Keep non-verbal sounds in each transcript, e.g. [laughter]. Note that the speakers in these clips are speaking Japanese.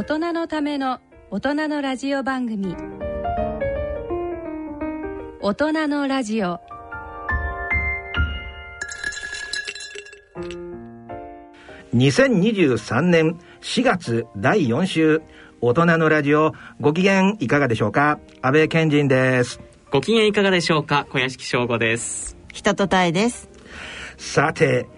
大人のための大人のラジオ番組。大人のラジオ。2023年4月第4週。大人のラジオご機嫌いかがでしょうか？安倍賢人です。ご機嫌いかがでしょうか？小屋敷翔吾です。人とたえです。さて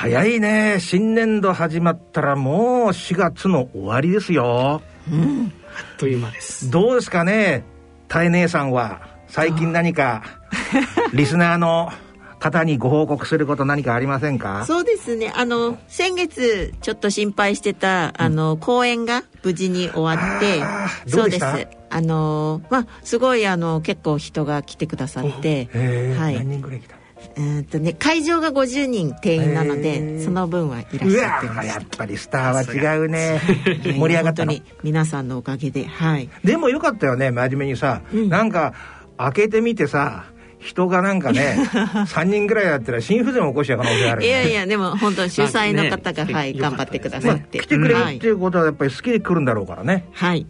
早いね。新年度始まったらもう4月の終わりですよ。うん。あっという間です。どうですかね？たえ姉さんは最近何か [laughs] リスナーの方にご報告すること何かありませんか？そうですね。あの先月ちょっと心配してたあの、公演が無事に終わってそうです。あのまあすごいあの結構人が来てくださってはい。何人ぐらい来た？えっとね、会場が50人定員なのでその分はいらっしゃってます。やっぱりスターは違うね。[laughs] 盛り上がったの。皆さんのおかげではい。でもよかったよね真面目にさ、うん、なんか開けてみてさ人がなんかね [laughs] 3人ぐらいだったら心不全を起こしちゃう可能性ある、ね、いやいやでも本当主催の方が、ね、はい頑張ってくださって、まあ、来てくれるっていうことはやっぱり好きで来るんだろうからね。はい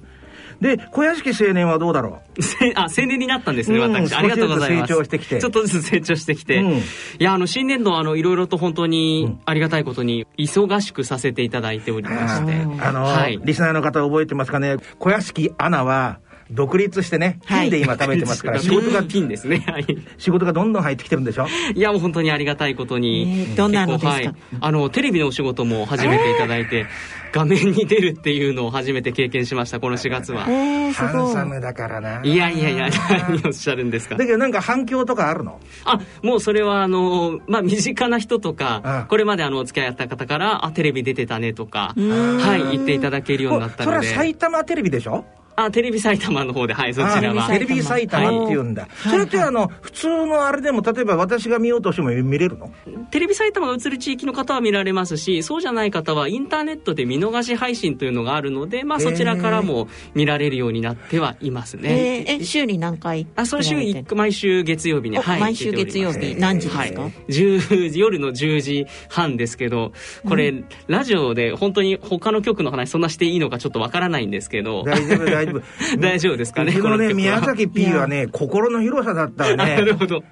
で小屋敷青年はどうだろう？[laughs] あ青年になったんですね、うん、私。ありがとうございます。成長してきて。ちょっとずつ成長してきて、うん、いやあの新年度あのいろいろと本当にありがたいことに忙しくさせていただいておりまして。あの、はい、リスナーの方覚えてますかね？小屋敷アナは独立してね、金で今食べてますから、[laughs] 仕事が、金ですね。[laughs] はい。仕事がどんどん入ってきてるんでしょ？いや、もう本当にありがたいことに。どんなのはい、あの、テレビのお仕事も始めていただいて、[laughs] 画面に出るっていうのを初めて経験しました、この4月は。ハンサムだからな。いやいやいや、何をおっしゃるんですか？だけどなんか反響とかあるの？あ、もうそれは、あの、まあ、身近な人とか、これまであの、お付き合いあった方から、あ、テレビ出てたねとか、はい、言っていただけるようになったので。それは埼玉テレビでしょ？あ、テレビ埼玉の方で、はい、そちらは。テレビ埼玉っていうんだ。はい、それってあの、普通のあれでも、例えば私が見ようとしても見れるの？テレビ埼玉が映る地域の方は見られますし、そうじゃない方はインターネットで見逃し配信というのがあるので、まあそちらからも見られるようになってはいますね。えー、週に何回あ、それ週1毎週月曜日に、はい。毎週月曜日、何時ですか、はい、夜の10時半ですけど、これ、うん、ラジオで本当に他の局の話そんなしていいのかちょっとわからないんですけど。大丈夫、大丈夫。[laughs] 大丈夫ですかね。このね、宮崎 P はね、心の広さだったらね。[laughs] なるほど。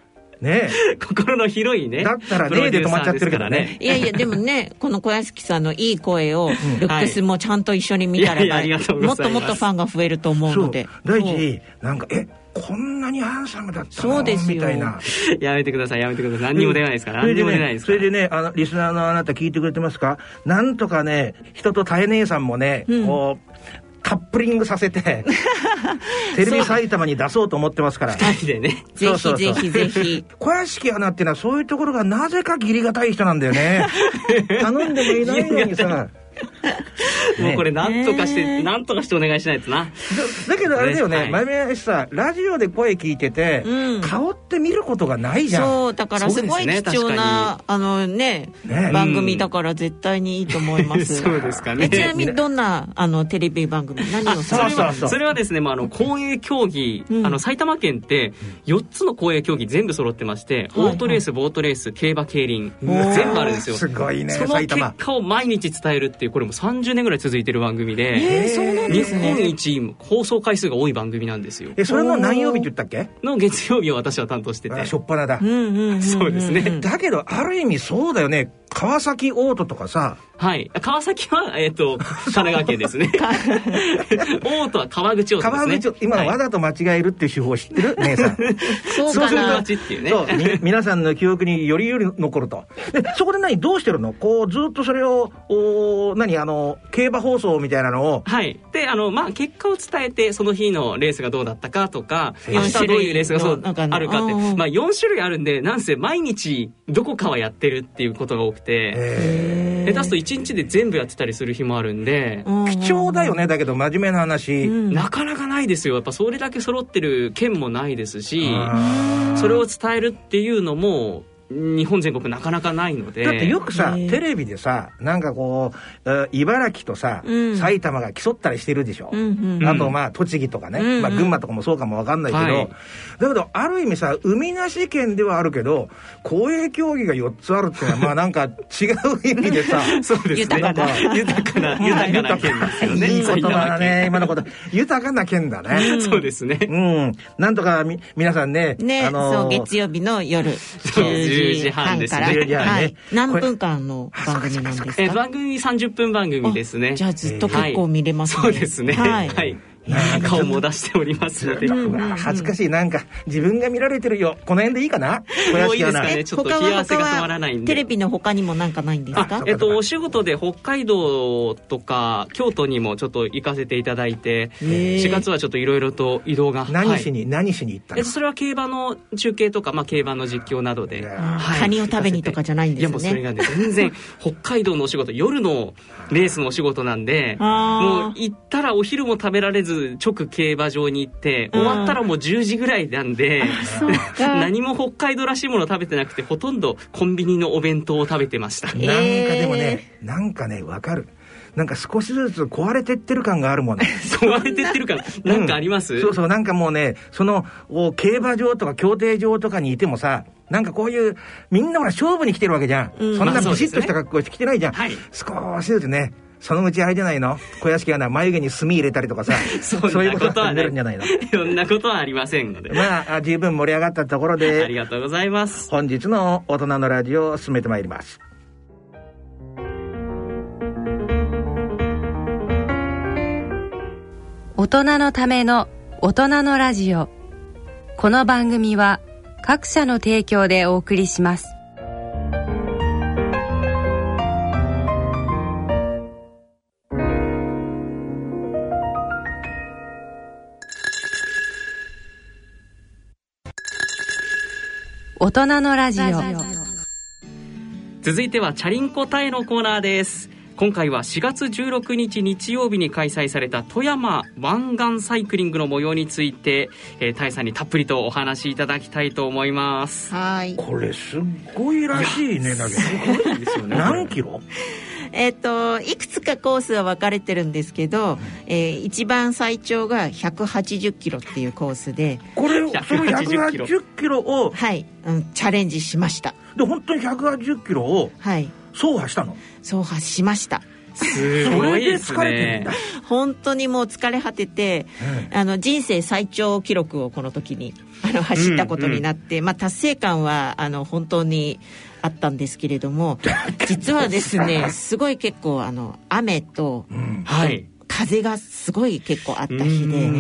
ね [laughs] 心の広いね。だったらねで止まっちゃってるからね。いやいや、でもね、この小屋敷さんのいい声を、ルックスもちゃんと一緒に見たら、もっともっとファンが増えると思うので。第一、なんか、え、こんなにハンサムだったの？そうですみたいな。やめてください、やめてください。何にも出ないですから。何にも出ないですそれでね、あの、リスナーのあなた聞いてくれてますか？なんとかね、人と大姉さんもね、こう、カップリングさせて [laughs] テレビ埼玉に出そうと思ってますから。二人でね。ぜひぜひぜひ。小屋敷アナっていうのはそういうところがなぜか義理がたい人なんだよね。頼んでもいないのにさ [laughs] [laughs] もうこれなんとかして、ね、なんとかしてお願いしないとな。だけどあれだよね、はい、真面目しさ、ラジオで声聞いてて、うん、顔って見ることがないじゃん。そう、だからすごい貴重な、ね、あのね、ね。番組だから絶対にいいと思います。[laughs] そうですかね。ちなみにどんなあのテレビ番組、[laughs] 何をされそそそれはですね、まあ、あの、公営競技、うん、あの、埼玉県って4つの公営競技全部揃ってまして、オートレース、ボートレース、競馬、競輪、全部あるんですよ。すごいね、その結果を毎日伝えるっていう、これも30年ぐらい続いてる番組で、日本一放送回数が多い番組なんですよ。えそれの何曜日って言ったっけ？の月曜日を私は担当してて。しょっぱなだ、[laughs] そうですね。だけどある意味そうだよね。川崎オートとかさはい。川崎は、えっ、ー、と、[laughs] 神奈川県ですね。[laughs] 大とは川口オートですね。川口今わざと間違えるっていう手法知ってる？姉さん。[laughs] そうかな。っていうね。そう。皆さんの記憶によりより残ると。で、そこで何どうしてるの？こう、ずっとそれを、お何あの、競馬放送みたいなのを。はい。で、あの、まあ、結果を伝えて、その日のレースがどうだったかとか、明日どういうレースがそうあるかって。まあ、4種類あるんで、なんせ毎日どこかはやってるっていうことが多くて、下手すと1日で全部やってたりする日もあるんで貴重だよねだけど真面目な話、うん、なかなかないですよ。やっぱそれだけ揃ってる県もないですしそれを伝えるっていうのも日本全国なかなかないので。だってよくさテレビでさなんかこう茨城とさ、うん、埼玉が競ったりしてるでしょ、うんうん、あとまあ栃木とかね、うんうん、まあ、群馬とかもそうかもわかんないけど、はい、だけどある意味さ海なし県ではあるけど公営競技が4つあるっていうのはまあなんか違う意味でさ [laughs] そうですね。豊かな豊かな豊かな県ですよね。いい言葉だね今のこと。豊かな県だね、そうですね。うん。なんとかみ皆さんねね、あのー、そう月曜日の夜10時半から、ね、はい、何分間の番組なんですか？え番組30分番組ですね。じゃあずっと結構見れますね、そうですね。はい、はい顔も出しておりますので。恥ずかしい。なんか、自分が見られてるよ。この辺でいいかな？もういいですかね。ちょっと冷や汗が止まらないんで。テレビの他にもなんかないんですか？えっと、お仕事で北海道とか、京都にもちょっと行かせていただいて、4月はちょっといろいろと移動が。何しに、何しに行ったの？それは競馬の中継とか、まあ、競馬の実況などで。カニを食べにとかじゃないんですね。いや、もうそれがね、全然、北海道のお仕事、夜のレースのお仕事なんで、もう行ったらお昼も食べられず、直競馬馬場に行って終わったらもう10時ぐらいなんで、[laughs] 何も北海道らしいもの食べてなくてほとんどコンビニのお弁当を食べてました、なんかでもねなんかね分かる。なんか少しずつ壊れてってる感があるもんね。[laughs] 壊れてってる感、な？ん。かあります、うん、そうそう、なんかもうね、その、競馬場とか競艇場とかにいてもさ、なんかこういう、みんなほら勝負に来てるわけじゃん。うん、そんなビシッとした格好して来てないじゃん。まあねはい、少しずつね、そのうちあれじゃないの？小屋敷がな眉毛に墨入れたりとかさ。[laughs] そういうことは出るんじゃないの？そんなことはありませんのでまあ十分盛り上がったところでありがとうございます。本日の大人のラジオを進めてまいります。大人のための大人のラジオ。この番組は各社の提供でお送りします大人のラジオ。続いてはチャリンコタエのコーナーです。今回は4月16日日曜日に開催された富山湾岸サイクリングの模様について、えー、タイさんにたっぷりとお話しいただきたいと思います。はい。これすっごいらしいねだけどすごいですよね。何キロ？えっ、といくつかコースは分かれてるんですけど、えー、一番最長が180キロっていうコースでこれその180キロ。をはい、うん、チャレンジしました。で本当に180キロを走破したの、走破しましたすごいですね。本当にもう疲れ果てて、うん、あの人生最長記録をこの時にあの走ったことになって、うんうん、まあ、達成感はあの本当にあったんですけれども [laughs] 実はですねすごい結構あの雨と、はい、風がすごい結構あった日で。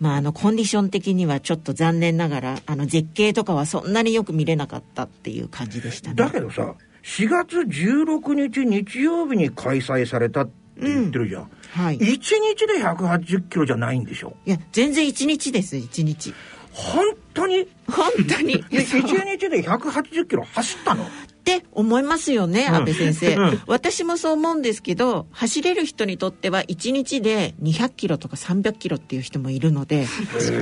まあ、あのコンディション的にはちょっと残念ながらあの絶景とかはそんなによく見れなかったっていう感じでしたね。だけどさ4月16日日曜日に開催されたって言ってるじゃん、うん、はい、1日で180キロじゃないんでしょ？いや全然1日です1日。本当に？本当に。[laughs] 1日で180キロ走ったの？って思いますよね、安倍先生、うん、私もそう思うんですけど走れる人にとっては1日で200キロとか300キロっていう人もいるので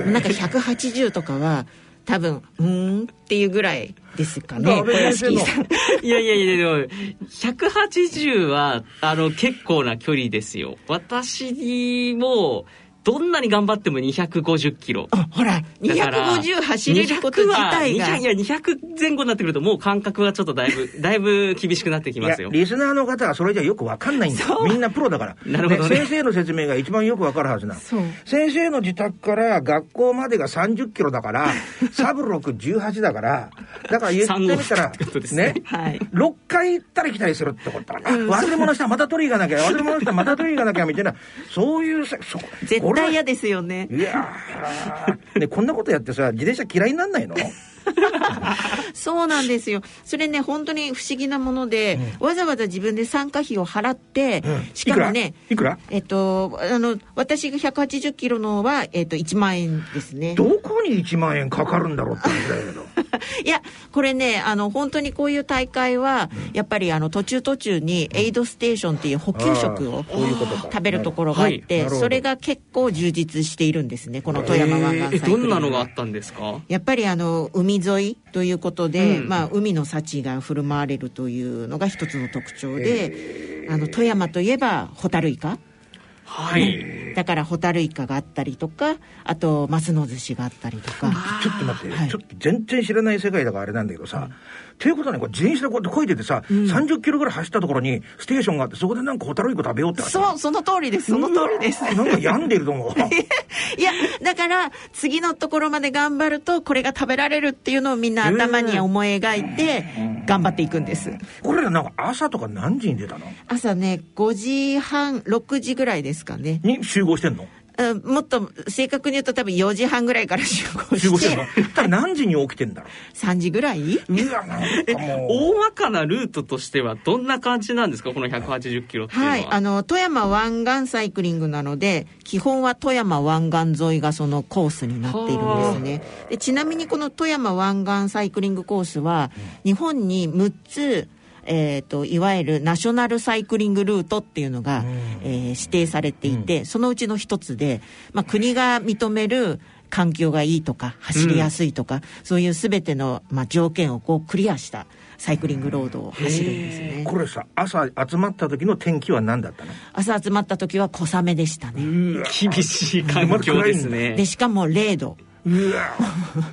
なんか180とかは多分うんっていうぐらいですかね小屋敷さん。いやいやいやでも180はあの結構な距離ですよ。私もどんなに頑張っても250キロ。あ、ほら、250走れること自体が。いや、200前後になってくるともう感覚はちょっとだいぶ、[laughs] だいぶ厳しくなってきますよ。リスナーの方はそれじゃよくわかんないんだよ。みんなプロだから。[laughs] なるほど、ねね、先生の説明が一番よくわかるはずな先生の自宅から学校までが30キロだから、[laughs] サブロク18だから、だから言ってみたら、ね、はい、6回行ったり来たりするってことだから、うん、忘れ物したらまた取り行かなきゃ、忘れ物したらまた取り行かなきゃみたいな、そういう、そ絶対嫌ですよね。いやね、こんなことやってさ、自転車嫌いになんないの？[laughs] そうなんですよ。それね、本当に不思議なもので、うん、わざわざ自分で参加費を払って、うん、しかもね、いくら？えっと、あの、私が180キロのは、えっと、1万円ですね。どこに1万円かかるんだろうって話だけど。[laughs] いやこれねあの本当にこういう大会は、やっぱりあの途中途中にエイドステーションっていう補給食を食べるところがあって、はい、それが結構充実しているんですねこの富山湾岸どんなのがあったんですか？やっぱりあの海沿いということで、うん、まあ、海の幸が振る舞われるというのが一つの特徴であの富山といえばホタルイカ。はい、だからホタルイカがあったりとかあとマスの寿司があったりとか。ちょっと待って、はい、ちょっと全然知らない世界だからあれなんだけどさ、ということはね、これ自転車でこうやってこいでてさ、うん、30キロぐらい走ったところにステーションがあって、そこでなんかホタルイカ食べようってそう、その通りです、その通りです。なんか病んでると思う。[laughs] いや、だから、次のところまで頑張ると、これが食べられるっていうのをみんな頭に思い描いて、頑張っていくんです。これなんか朝とか何時に出たの？朝ね、5時半、6時ぐらいですかね。に集合してんの？もっと正確に言うと多分4時半ぐらいから集合して。集合してんの？何時に起きてんだろう ?3 時ぐらい？う。大まかなルートとしてはどんな感じなんですか？この180キロっていうのは。はい。あの、富山湾岸サイクリングなので、基本は富山湾岸沿いがそのコースになっているんですね。でちなみにこの富山湾岸サイクリングコースは、日本に6つえーと、いわゆるナショナルサイクリングルートっていうのが、えー、指定されていて、うん、そのうちの一つで、まあ、国が認める環境がいいとか走りやすいとか、うん、そういうすべての、まあ、条件をこうクリアしたサイクリングロードを走るんですね。これさ朝集まった時の天気は何だったの？朝集まった時は小雨でしたね。厳しい環境ですね。でしかも0度うわ。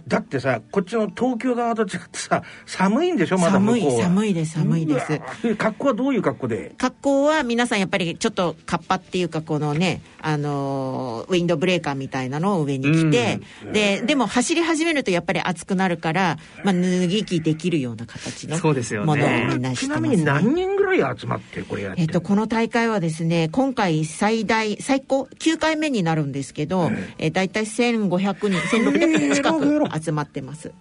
だってさこっちの東京側と違ってさ寒いんでしょまだ向こう寒い寒いです寒いです。格好はどういう格好で？格好は皆さんやっぱりちょっとカッパっていうかこのねあのウィンドブレーカーみたいなのを上に着て、ででも走り始めるとやっぱり暑くなるから、まあ、脱ぎ着できるような形のものをみんなしてます、ね、ちなみに何人ぐらい集まってこれやってえっとこの大会はですね今回最大最高9回目になるんですけど、えー、大体1500人1600人近く集まってます。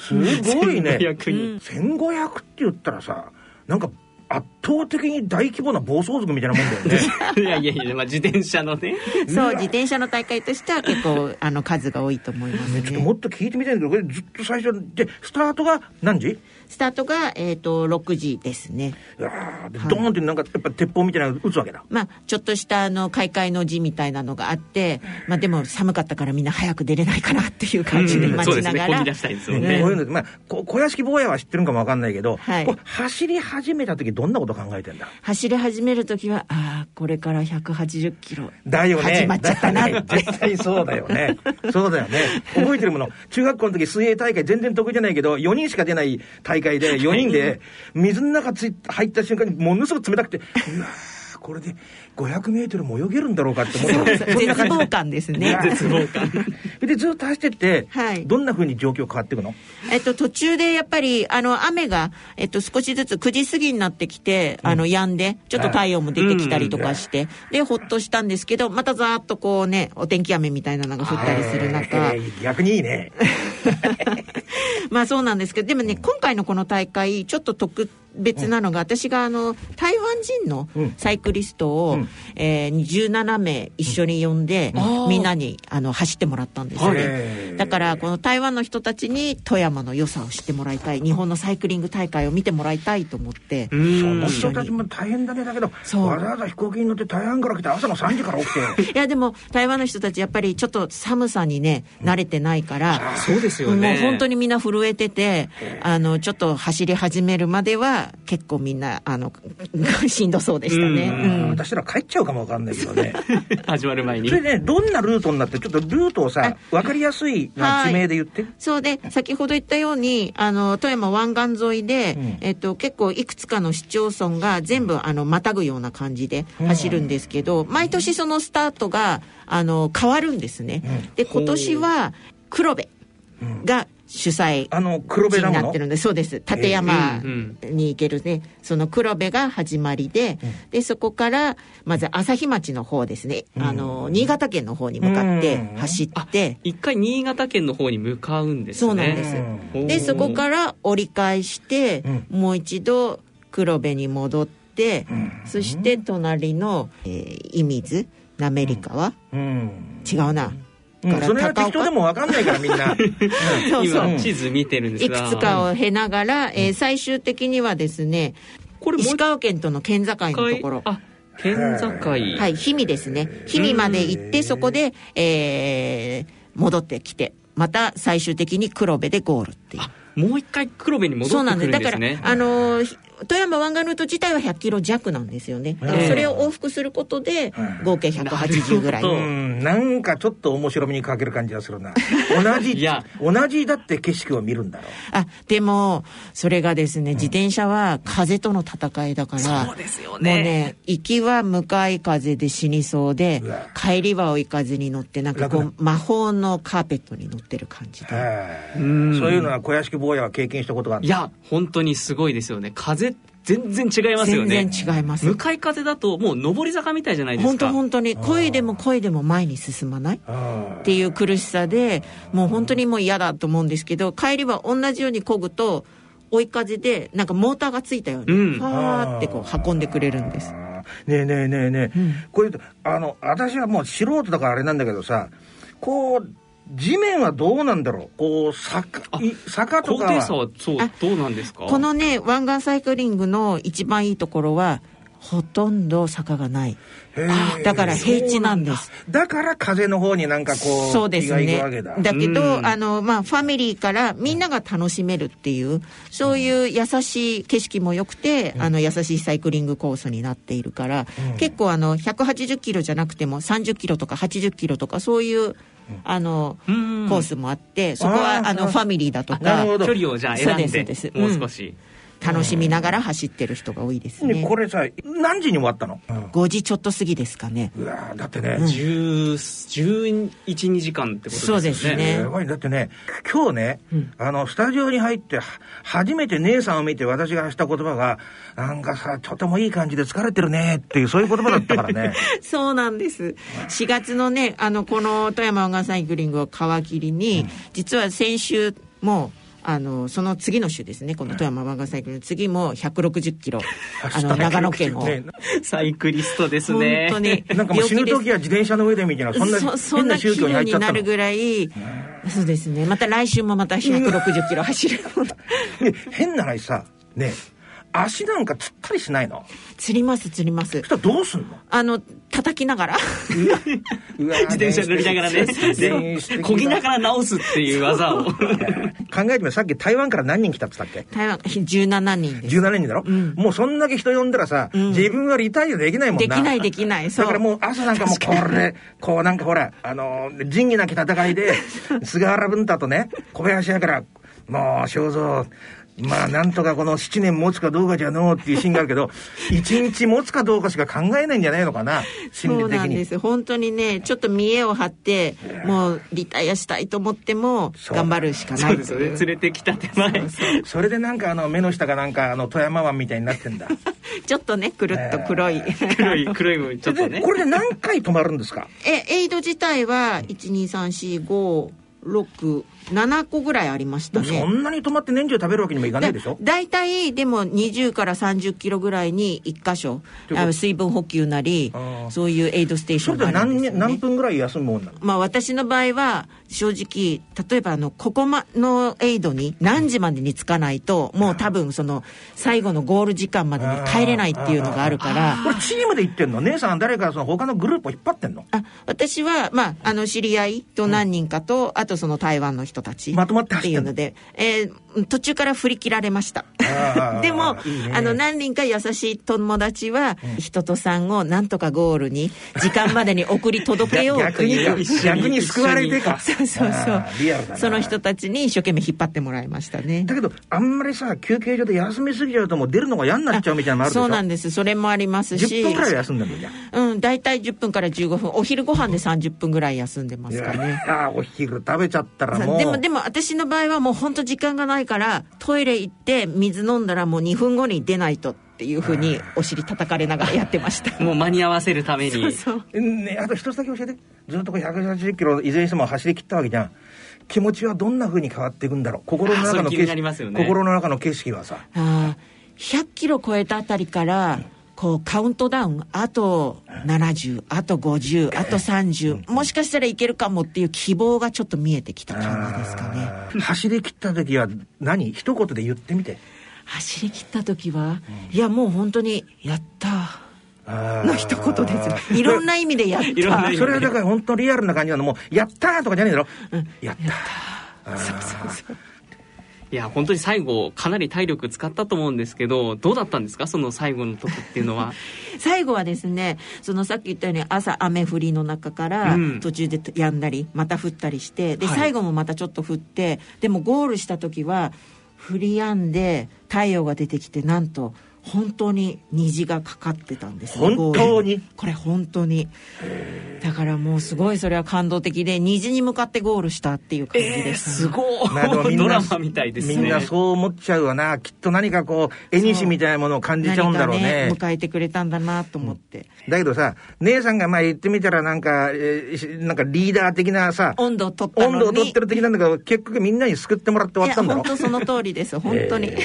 すごいね。[laughs] 1500って言ったらさ、なんか圧倒的に大規模な暴走族みたいなもんだよね。[laughs] いやいやいや、まあ、自転車のね。そう、自転車の大会としては結構、[laughs] あの、数が多いと思いますね。ちょっともっと聞いてみたいんだけど、これずっと最初で、スタートが何時？スタートが、えっ、ー、と、6時ですね。いやドーンってなんか、やっぱ鉄砲みたいなの撃つわけだ。まあ、ちょっとした、あの、開会の字みたいなのがあって、まあ、でも寒かったからみんな早く出れないかなっていう感じで待ちながら。うん、そうですね、ね。こういうの、まあ、小屋敷坊やは知ってるかもわかんないけど、はい、走り始めた時どんなこと考えてんだ走り始める時は、ああ、これから180キロ。だよね。始まっちゃったな。絶対そうだよね。そうだよね。覚えてるもの。中学校の時水泳大会全然得意じゃないけど、4人しか出ない大会で4人でで、水の中つい入った瞬間にものすごく冷たくて、うわこれで500メートルも泳げるんだろうかって思って絶望感ですね。[laughs] 絶望感。でずっと走ってって、はい、どんなふうに状況変わっていくの？えっと途中でやっぱりあの雨が、えっと、少しずつ9時過ぎになってきて、あの止んでちょっと太陽も出てきたりとかして、でほっとしたんですけどまたざーっとこうねお天気雨みたいなのが降ったりする中、逆にいいね。[laughs] まあそうなんですけどでもね今回のこの大会ちょっと特別なのが、私があの人のサイクリストを、うん、えー、17名一緒に呼んで、うん、みんなにあの走ってもらったんですよ。ねだからこの台湾の人たちに富山の良さを知ってもらいたい。日本のサイクリング大会を見てもらいたいと思って。その人たちも大変だね。だけどわざわざ飛行機に乗って台湾から来て朝の3時から起きて。[laughs] いやでも台湾の人たちやっぱりちょっと寒さにね慣れてないから、うん、そうですよね。もう本当にみんな震えててあのちょっと走り始めるまでは結構みんなあの [laughs] しんどそうでしたね、うん、私ら帰っちゃうかもわかんないけどね。[laughs] 始まる前に。それで、ね、どんなルートになってちょっとルートをさ分かりやすい地名で言って、はい、そうで先ほど言ったようにあの富山湾岸沿いで、うん、えっと、結構いくつかの市町村が全部あのまたぐような感じで走るんですけど、うん、毎年そのスタートがあの変わるんですね、で今年は黒部が主催あの黒部になってるんでそうです。立山に行けるね、その黒部が始まりで、でそこからまず朝日町の方ですね、あの新潟県の方に向かって走って、一回新潟県の方に向かうんですね。そうなんです。でそこから折り返して、もう一度黒部に戻って、そして隣の、えー、射水滑川、違うなから、うん、それは適当でも分かんないからみんな。[laughs] そうそう。地図見てるんですが。いくつかを経ながら、えー、最終的にはですねこれ石川県との県境のところ。あ県境。はい。氷見ですね。氷見まで行ってそこで、えー、戻ってきてまた最終的に黒部でゴールっていう。もう一回黒部に戻ってくるんですね。そうなんです。だからあのー富山湾岸ルート自体は100キロ弱なんですよね。それを往復することで、合計180ぐらい。[laughs] うん、なんかちょっと面白みに欠ける感じがするな。[laughs] 同じ、同じだって景色を見るんだろう。あ、でも、それがですね、自転車は風との戦いだから、そうですよね。もうね、行きは向かい風で死にそうで、帰りは追い風に乗って、なんかこう、魔法のカーペットに乗ってる感じで。そういうのは小屋敷坊やは経験したことがあるいや、本当にすごいですよね。風風全然違いますよね。全然違います。向かい風だともう上り坂みたいじゃないですか。本当本当に恋でも恋でも前に進まない？っていう苦しさでもう本当にもう嫌だと思うんですけど帰りは同じように漕ぐと追い風でなんかモーターがついたように、うん、ファーってこう運んでくれるんです。ねえねえねえねえ、うん、こういうあの私はもう素人だからあれなんだけどさこう地面はどうなんだろう？こう坂坂とかは。そうどうなんですか？このね湾岸サイクリングの一番いいところはほとんど坂がない。だから平地なんです。だから風の方になんかこうそうですね。だけど、あのまあファミリーからみんなが楽しめるっていうそういう優しい景色も良くて、うん、あの優しいサイクリングコースになっているから、うん、結構あの180キロじゃなくても30キロとか80キロとかそういうあの、コースもあってそこはあのファミリーだとか。距離をじゃあ選んでもう少し。楽しみながら走ってる人が多いですね。これさ、何時に終わったの、うん、?5 時ちょっと過ぎですかね。うわだってね、うん、11、2時間ってことですね。そうですね。だってね、今日ね、うん、あの、スタジオに入って、初めて姉さんを見て私がした言葉が、なんかさ、とてもいい感じで疲れてるねっていう、そういう言葉だったからね。[laughs] そうなんです。4月のね、あの、この富山湾岸サイクリングを皮切りに、実は先週も、あのその次の週ですね。この富山湾岸サイクルの次も160キロ。あの長野県を、サイクリストですね。本当に。なんかもう死ぬ時は自転車の上でみたいなそんなそんな宗教に入っちゃったになるぐらいそうですね。また来週もまた160キロ走る。[laughs] 変な話さね足なんかつったりしないの？釣ります釣ります。そしたらどうすんの？あの叩きながら。[laughs] 自転車乗りながらね。こぎながら直すっていう技を。[laughs] 考えてみさっき台湾から何人来たって言ったっけ？台湾17人です。17人だろ、うん、もうそんだけ人呼んだらさ、うん、自分はリタイアできないもんな。できないできないだからもう朝なんかもうこれこうなんかほらあの仁義なき戦いで菅原文太とね小林やからもう正蔵まあ、なんとかこの7年持つかどうかじゃのうっていうシーンがあるけど、[laughs] 1日持つかどうかしか考えないんじゃないのかな、心理的に。そうなんです。本当にね、ちょっと見栄を張って、もうリタイアしたいと思っても、頑張るしかないそうですよね。連れてきた手前。それでなんかあの、目の下がなんかあの、富山湾みたいになってんだ。[laughs] ちょっとね、くるっと黒い。黒い、黒い部分、ちょっとね。これで何回止まるんですか？え、エイド自体は、1、2、3、4、5、6、7個ぐらいありましたね。そんなに止まって年中食べるわけにもいかないでしょ？大体でも20から30キロぐらいに1箇所水分補給なりそういうエイドステーションがあるんですよ、ね、何何分ぐらい休むもんなの？まあ私の場合は正直例えばあのここまのエイドに何時までに着かないともう多分その最後のゴール時間までに帰れないっていうのがあるから。これチームで行ってんの？姉さん誰かその他のグループを引っ張ってんの？あ私はまああの知り合いと何人かと、うん、あとその台湾の人たちまとまってっていうので、えー、途中から振り切られました。[laughs] でもいい、ね、あの何人か優しい友達は、うん、人とさんをなんとかゴールに時間までに送り届けようという。[laughs] 逆に救われてか。[laughs] そうそうそう。その人たちに一生懸命引っ張ってもらいましたね。だけどあんまりさ休憩所で休みすぎちゃうともう出るのが嫌になっちゃうみたいなのもあるでしょ？そうなんです。それもありますし。10分くらい休んでるじゃんうん大体10分から15分。お昼ご飯で30分ぐらい休んでますかね。あお昼食べちゃったらもうでもでも私の場合はもう本当時間がないからトイレ行って水飲んだらもう2分後に出ないとっていうふうにお尻叩かれながらやってました。[laughs] もう間に合わせるために。[laughs] そうそう、ね、あと一つだけ教えて。ずっとこれ180キロいずれにしても走り切ったわけじゃん。気持ちはどんなふうに変わっていくんだろう。心の中の景色、ね、心の中の景色はさ。あ100キロ超えたあたりから、こうカウントダウン。あと70あと50あと30もしかしたらいけるかもっていう希望がちょっと見えてきた感じですかね。走り切った時は何？一言で言ってみて。走り切った時は、うん、いやもう本当にやった。の一言です。いろんな意味でやった。それはだから本当リアルな感じなの。もうやったとかじゃねえだろ、うん、やったそうそうそういや本当に最後かなり体力使ったと思うんですけどどうだったんですか？その最後の時っていうのは。[laughs] 最後はですねそのさっき言ったように朝雨降りの中から途中でやんだり、また降ったりしてで、最後もまたちょっと降ってでもゴールした時は降りやんで太陽が出てきてなんと本当に虹がかかってたんです、ね、本当に？これ本当に。だからもうすごいそれは感動的で虹に向かってゴールしたっていう感じです、すごい、まあ、ドラマみたいですね。みんなそう思っちゃうわな。きっと何かこう絵西みたいなものを感じちゃうんだろうね。ね迎えてくれたんだなと思って、うん、だけどさ姉さんがまあ言ってみたらなんか、えー、なんかリーダー的なさ温度を取った温度を取ってる的なんだけど結局みんなに救ってもらって終わったんだろ？本当その通りです。本当に、え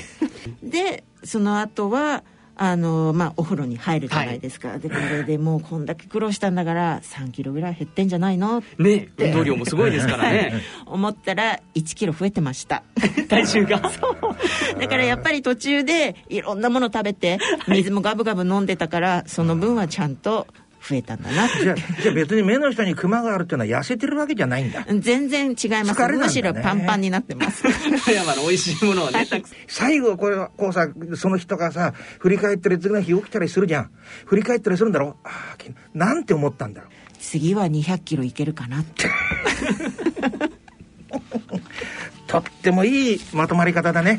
ー、でその後はあのまあお風呂に入るじゃないですか、はい、でこれでもうこんだけ苦労したんだから3キロぐらい減ってんじゃないの？ね運動量もすごいですからね。[laughs] 思ったら1キロ増えてました。体重が。[laughs] そう。だからやっぱり途中でいろんなもの食べて水もガブガブ飲んでたからその分はちゃんと増えたんだなじゃじゃあ別に目の下にクマがあるっていうのは痩せてるわけじゃないんだ。全然違います、ね、むしろパンパンになってます。富山の美味しいものをね。[laughs] 最後これこうさその人がさ振り返ってる次の日起きたりするじゃん。振り返ったりするんだろ？ああなんて思ったんだろう？次は200キロいけるかなって。[laughs] とってもいいまとまり方だね。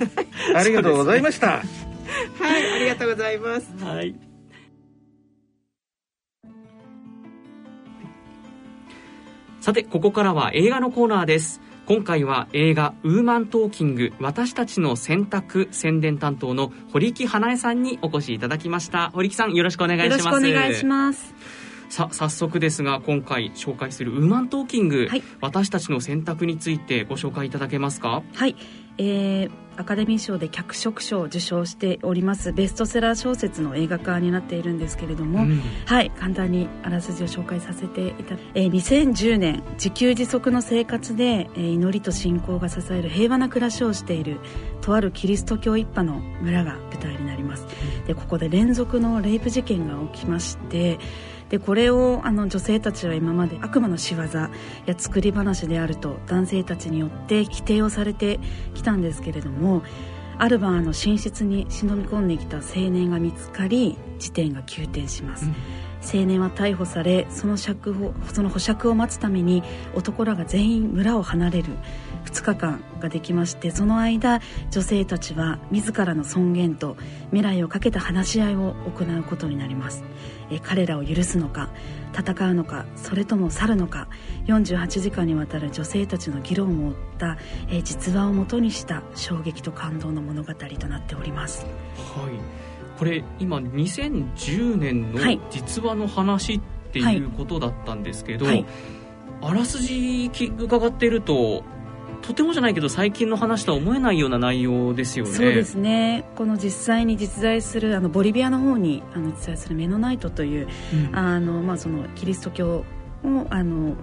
ありがとうございました、[laughs] はいありがとうございます。はいさて、ここからは映画のコーナーです。今回は映画ウーマントーキング私たちの選択宣伝担当の堀木花江さんにお越しいただきました。堀木さんよろしくお願いします。よろしくお願いします。さ早速ですが今回紹介するウーマントーキング、はい、私たちの選択についてご紹介いただけますか？はい。えー、アカデミー賞で脚色賞を受賞しておりますベストセラー小説の映画化になっているんですけれども、うん、はい。簡単にあらすじを紹介させていただき、えー、2010年自給自足の生活で、えー、祈りと信仰が支える平和な暮らしをしているとあるキリスト教一派の村が舞台になります。でここで連続のレイプ事件が起きましてでこれをあの女性たちは今まで悪魔の仕業や作り話であると男性たちによって否定をされてきたんですけれどもある晩あの寝室に忍び込んできた青年が見つかり事態が急転します、うん。青年は逮捕されその釈放その保釈を待つために男らが全員村を離れる2日間ができましてその間女性たちは自らの尊厳と未来をかけた話し合いを行うことになりますえ彼らを許すのか戦うのかそれとも去るのか48時間にわたる女性たちの議論を追ったえ実話をもとにした衝撃と感動の物語となっております。はい。これ今2010年の実話の話っていうことだったんですけど、はい。はい、あらすじ伺っているととてもじゃないけど最近の話とは思えないような内容ですよね。そうですね。この実際に実在するあのボリビアの方にあの実在するメノナイトという、うん、あのまあそのキリスト教をあの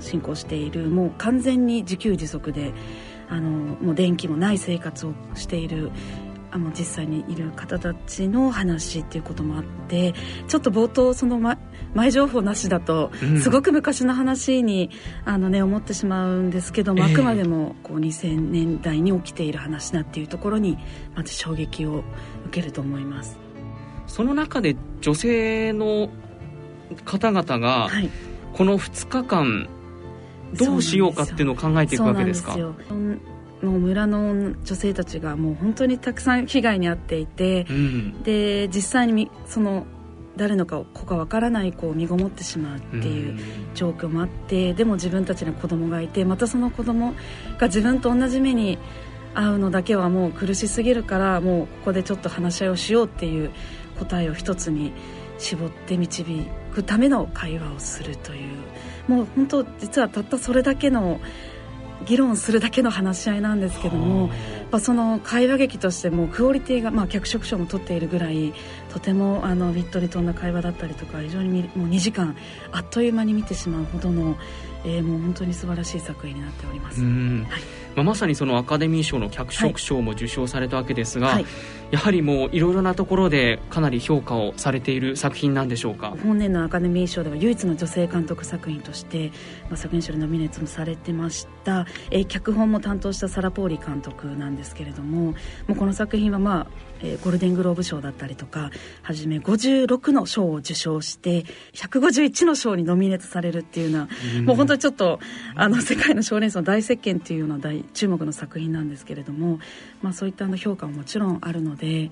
信仰しているもう完全に自給自足であのもう電気もない生活をしているあの実際にいる方たちの話っていうこともあってちょっと冒頭その、ま、前情報なしだとすごく昔の話に、うん、あのね、思ってしまうんですけども、え。ー、あくまでもこう2000年代に起きている話だっていうところにまず衝撃を受けると思います。その中で女性の方々が、はい、この2日間どうしようかっていうのを考えていくわけですか？もう村の女性たちがもう本当にたくさん被害に遭っていて、うん、で実際にその誰のか子かわからない子を身ごもってしまうっていう状況もあって、うん、でも自分たちの子供がいてまたその子供が自分と同じ目に遭うのだけはもう苦しすぎるからもうここでちょっと話し合いをしようっていう答えを一つに絞って導くための会話をするという。もう本当実はたったそれだけの議論するだけの話し合いなんですけどもぱその会話劇としてもクオリティがまあ脚色賞も取っているぐらいとてもあのビットに富んだ会話だったりとか非常にもう2時間あっという間に見てしまうほどの、えー、もう本当に素晴らしい作品になっております。はい。まあ、まさにそのアカデミー賞の脚色賞も受賞されたわけですが、はい、やはりもういろいろなところでかなり評価をされている作品なんでしょうか？本年のアカデミー賞では唯一の女性監督作品として、まあ、作品賞でノミネートもされてました、えー、脚本も担当したサラ・ポーリ監督なんですけれどももうこの作品はまあえー、ゴールデングローブ賞だったりとかはじめ56の賞を受賞して151の賞にノミネートされるっていうような、うん、もう本当にちょっとあの世界の賞レースの大席巻っていうような大注目の作品なんですけれども、まあ、そういったあの評価ももちろんあるので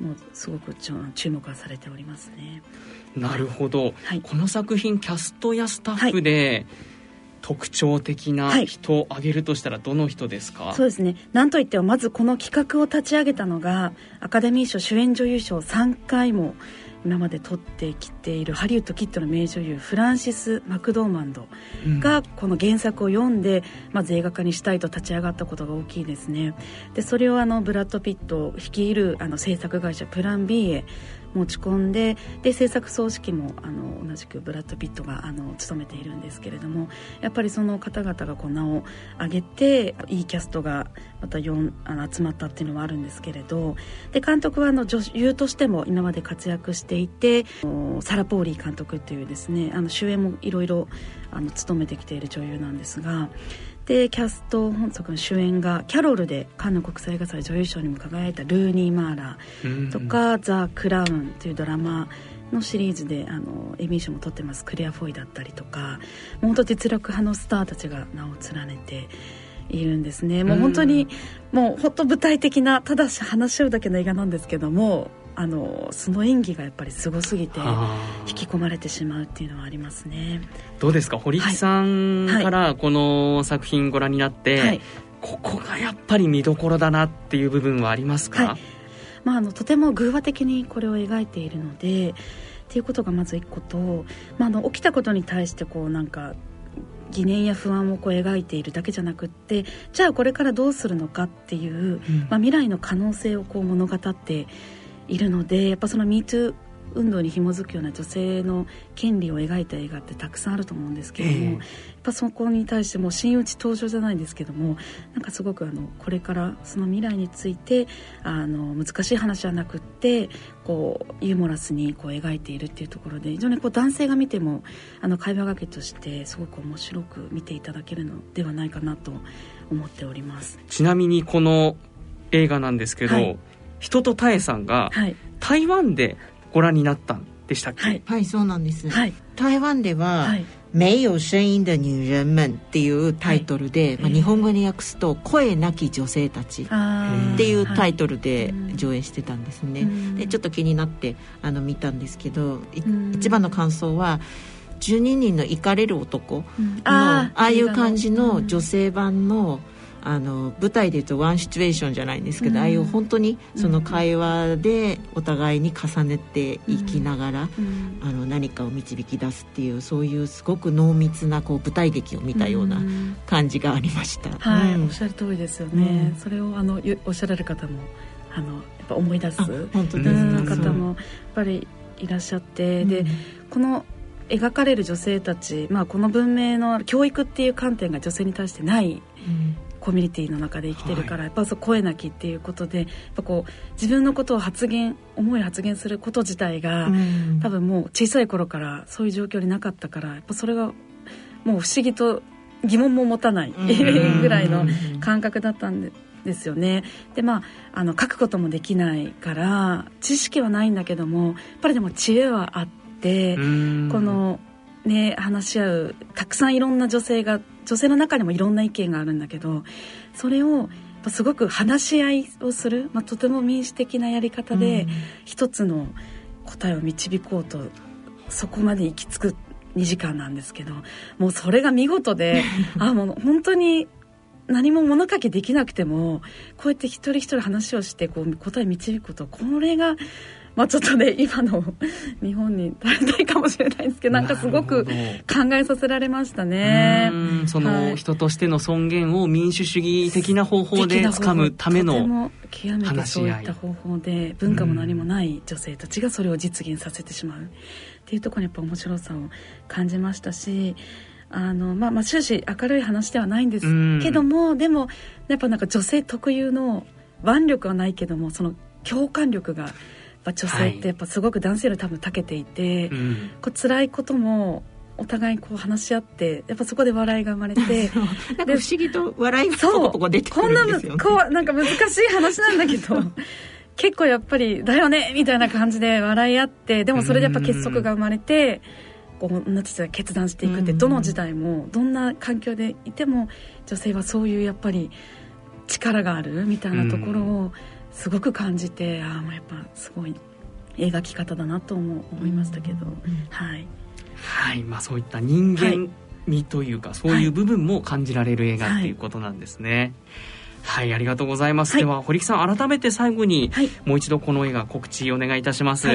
もうすごく注目はされておりますね。なるほど、はい、この作品キャストやスタッフで、はい特徴的な人を挙げるとしたらどの人ですか、はい、そうですね。なんといってもまずこの企画を立ち上げたのがアカデミー賞主演女優賞3回も今まで撮ってきているハリウッドキッドの名女優フランシス・マクドーマンドがこの原作を読んで、まず映画化にしたいと立ち上がったことが大きいですね。でそれをあのブラッド・ピット率いるあの制作会社プラン B へ持ち込んでで制作総指揮もあの同じくブラッド・ピットがあの務めているんですけれどもやっぱりその方々がこう名を挙げていいキャストがまた4あの集まったっていうのはあるんですけれどで監督はあの女優としても今まで活躍していてサラ・ポーリー監督っていうですねあの主演もいろいろ務めてきている女優なんですがでキャスト本作の主演がキャロルでカンヌ国際映画祭女優賞にも輝いたルーニー・マーラー。とか「ザ・クラウン」というドラマのシリーズであのエミー賞も取ってます。クレア・フォイだったりとか。本当実力派のスターたちが名を連ねているんですね。もう本当にもう本当具体的なただし話し合うだけの映画なんですけどもあのその演技がやっぱりすごすぎて引き込まれてしまうっていうのはありますね。どうですか？堀木さんからこの作品ご覧になって、はい、ここがやっぱり見どころだなっていう部分はありますか、はい、まあ、あのとても偶話的にこれを描いているのでっていうことがまず一個と、まあ、あの起きたことに対してこうなんか疑念や不安をこう描いているだけじゃなくってじゃあこれからどうするのかっていう、うん、まあ、未来の可能性をこう物語っているのでやっぱその MeToo 運動に紐づくような女性の権利を描いた映画ってたくさんあると思うんですけれども、えー、やっぱそこに対しても真打ち登場じゃないんですけどもなんかすごくあのこれからその未来についてあの難しい話じゃなくってこうユーモラスにこう描いているっていうところで非常にこう男性が見てもあの会話がけとしてすごく面白く見ていただけるのではないかなと思っております。ちなみにこの映画なんですけど、はい人とたえさんが、台湾でご覧になったんでしたっけ、はい、はい、そうなんです、はい、台湾では、はい。没有声音的女人们っていうタイトルで、はい、まあ、日本語に訳すと「声なき女性たち」っていうタイトルで上映してたんですね、でちょっと気になってあの見たんですけど一番の感想は12人の怒れる男のああいう感じの女性版の「あの舞台でいうとワンシチュエーションじゃないんですけど、うん、ああいう本当にその会話でお互いに重ねていきながら、うん、あの何かを導き出すっていうそういうすごく濃密なこう舞台劇を見たような感じがありました、はい、おっしゃる通りですよね、それをあのおっしゃられる方もあのやっぱ思い出す本当です、方もやっぱりいらっしゃって、でこの描かれる女性たち、まあ、この文明の教育っていう観点が女性に対してないコミュニティの中で生きてるから、はい、やっぱそう声なきっていうことでやっぱこう自分のことを発言思い発言すること自体が、うん、多分もう小さい頃からそういう状況になかったからやっぱそれがもう不思議と疑問も持たないぐらいの感覚だったんで。ですよね。でまああの書くこともできないから知識はないんだけどもやっぱりでも知恵はあってこのね話し合うたくさんいろんな女性が女性の中にもいろんな意見があるんだけどそれをすごく話し合いをする、まあ、とても民主的なやり方で一つの答えを導こうとそこまで行き着く2時間なんですけどもうそれが見事で [laughs] あもう本当に何も物書きできなくてもこうやって一人一人話をしてこう答え導くことこれがまあちょっとね [laughs] 今の日本に足りないかもしれないですけどなんかすごく考えさせられましたね。その人としての尊厳を民主主義的な方法で掴むための極めてそういった方法で文化も何もない女性たちがそれを実現させてしまう。っていうところにやっぱ面白さを感じましたしあの、まあ、まあ終始明るい話ではないんですけども、でもやっぱなんか女性特有の腕力はないけどもその共感力が女性ってやっぱすごく男性より多分長けていて、はい、こう辛いこともお互いこう話し合ってやっぱそこで笑いが生まれて [laughs] なんか不思議と笑いがポコポコ出てくるんですよ、ね、こんなこうなんか難しい話なんだけど [laughs] 結構やっぱり「だよね」みたいな感じで笑い合ってでもそれでやっぱ結束が生まれてこう女たちが決断していくってどの時代もどんな環境でいても女性はそういうやっぱり力があるみたいなところをすごく感じてああやっぱすごい描き方だなと思いましたけど、はい、はい。まあ、そういった人間味というか、はい、そういう部分も感じられる映画っていうことなんですね。はい、はい、ありがとうございます。はい、では、堀木さん、改めて最後に、もう一度この映画告知お願いいたします。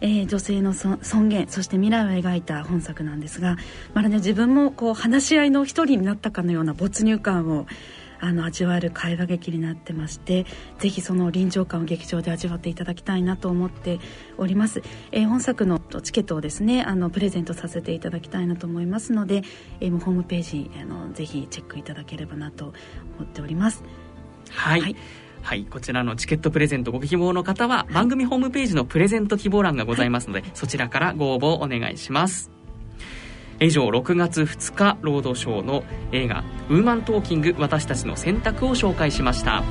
えー、女性の尊厳そして未来を描いた本作なんですがまるで自分もこう話し合いの一人になったかのような没入感をあの味わえる絵画劇になってましてぜひその臨場感を劇場で味わっていただきたいなと思っております、えー、本作のチケットをですねあのプレゼントさせていただきたいなと思いますので、えー、ホームページあのぜひチェックいただければなと思っております。はい、はい。はい、こちらのチケットプレゼントご希望の方は番組ホームページのプレゼント希望欄がございますので、そちらからご応募お願いします以上6月2日ロードショーの映画「ウーマントーキング私たちの選択」を紹介しました。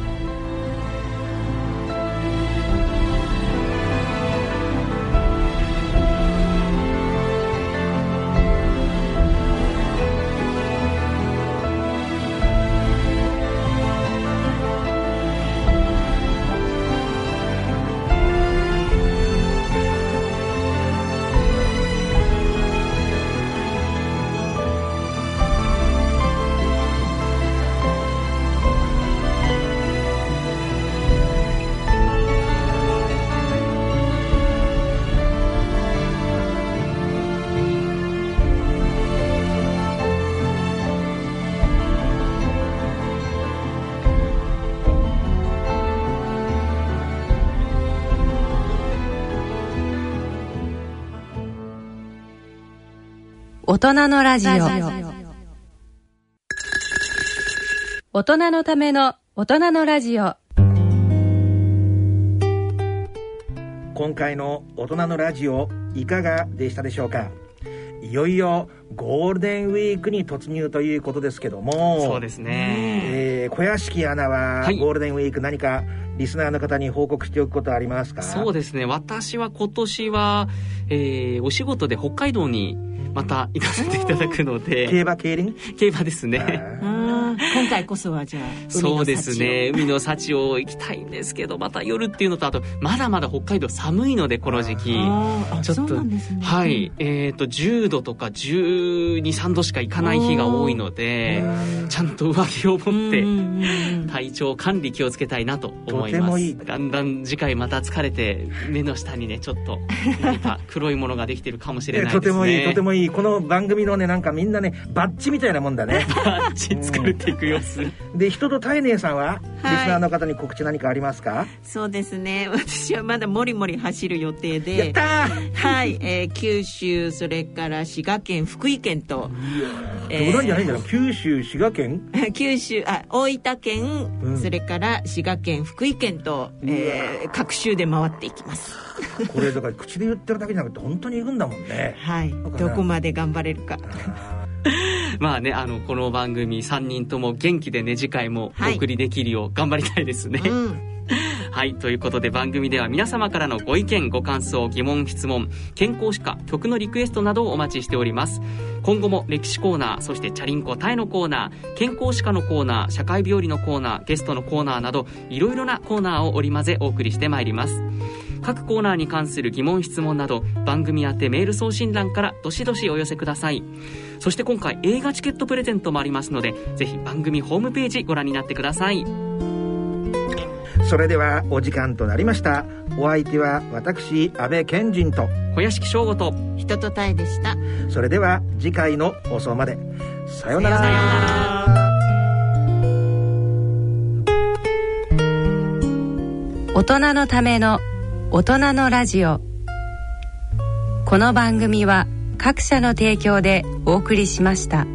大人のラジオ。大人のための大人のラジオ。今回の大人のラジオいかがでしたでしょうか？いよいよゴールデンウィークに突入ということですけども。そうですね、えー、小屋敷アナはゴールデンウィーク何かリスナーの方に報告しておくことありますか？そうですね。私は今年は、えー、お仕事で北海道にまた行かせていただくので。競馬競輪？競馬ですね今回こそはじゃあそうですね。海の幸を行きたいんですけどまた夜っていうのとあとまだまだ北海道寒いのでこの時期。ちょっと、ね、はい。えっ、ー、と10度とか1 2 3度しか行かない日が多いのでちゃんと上着を持って体調管理気をつけたいなと思います。だんだん次回また疲れて目の下にねちょっと何か黒いものができてるかもしれないですね。とてもいいとてもいい。この番組のねなんかみんなねバッジみたいなもんだね。[laughs] バッジ作っていく様子、[laughs] で人と体寧さんは、はい、リスナーの方に告知何かありますか？そうですね。[laughs] 私はまだもりもり走る予定で。やったはい、えー、九州それから滋賀県福井県と。えー、じゃないんだ九州滋賀県？[laughs] 九州あ大分県、うん、それから滋賀県福井県と、えー、各州で回っていきます。これだから口で言ってるだけじゃなくて本当に行くんだもんね。はい。どこまで頑張れるか [laughs] まあねあのこの番組3人とも元気でね次回もお送りできるよう頑張りたいですね、はいうん [laughs] はい。ということで番組では皆様からのご意見、ご感想、疑問、質問、健康歯科、曲のリクエストなどをお待ちしております。今後も歴史コーナー、そしてチャリンコタイのコーナー、健康歯科のコーナー、社会病理のコーナー、ゲストのコーナーなど、いろいろなコーナーを織り交ぜお送りしてまいります。各コーナーに関する疑問質問など番組宛てメール送信欄からどしどしお寄せください。そして今回映画チケットプレゼントもありますのでぜひ番組ホームページご覧になってください。それではお時間となりました。お相手は私安倍賢人と。小屋敷翔吾と。人とたいでした。それでは次回の放送まで。さようなら。さようなら。大人のための大人のラジオこの番組は各社の提供でお送りしました。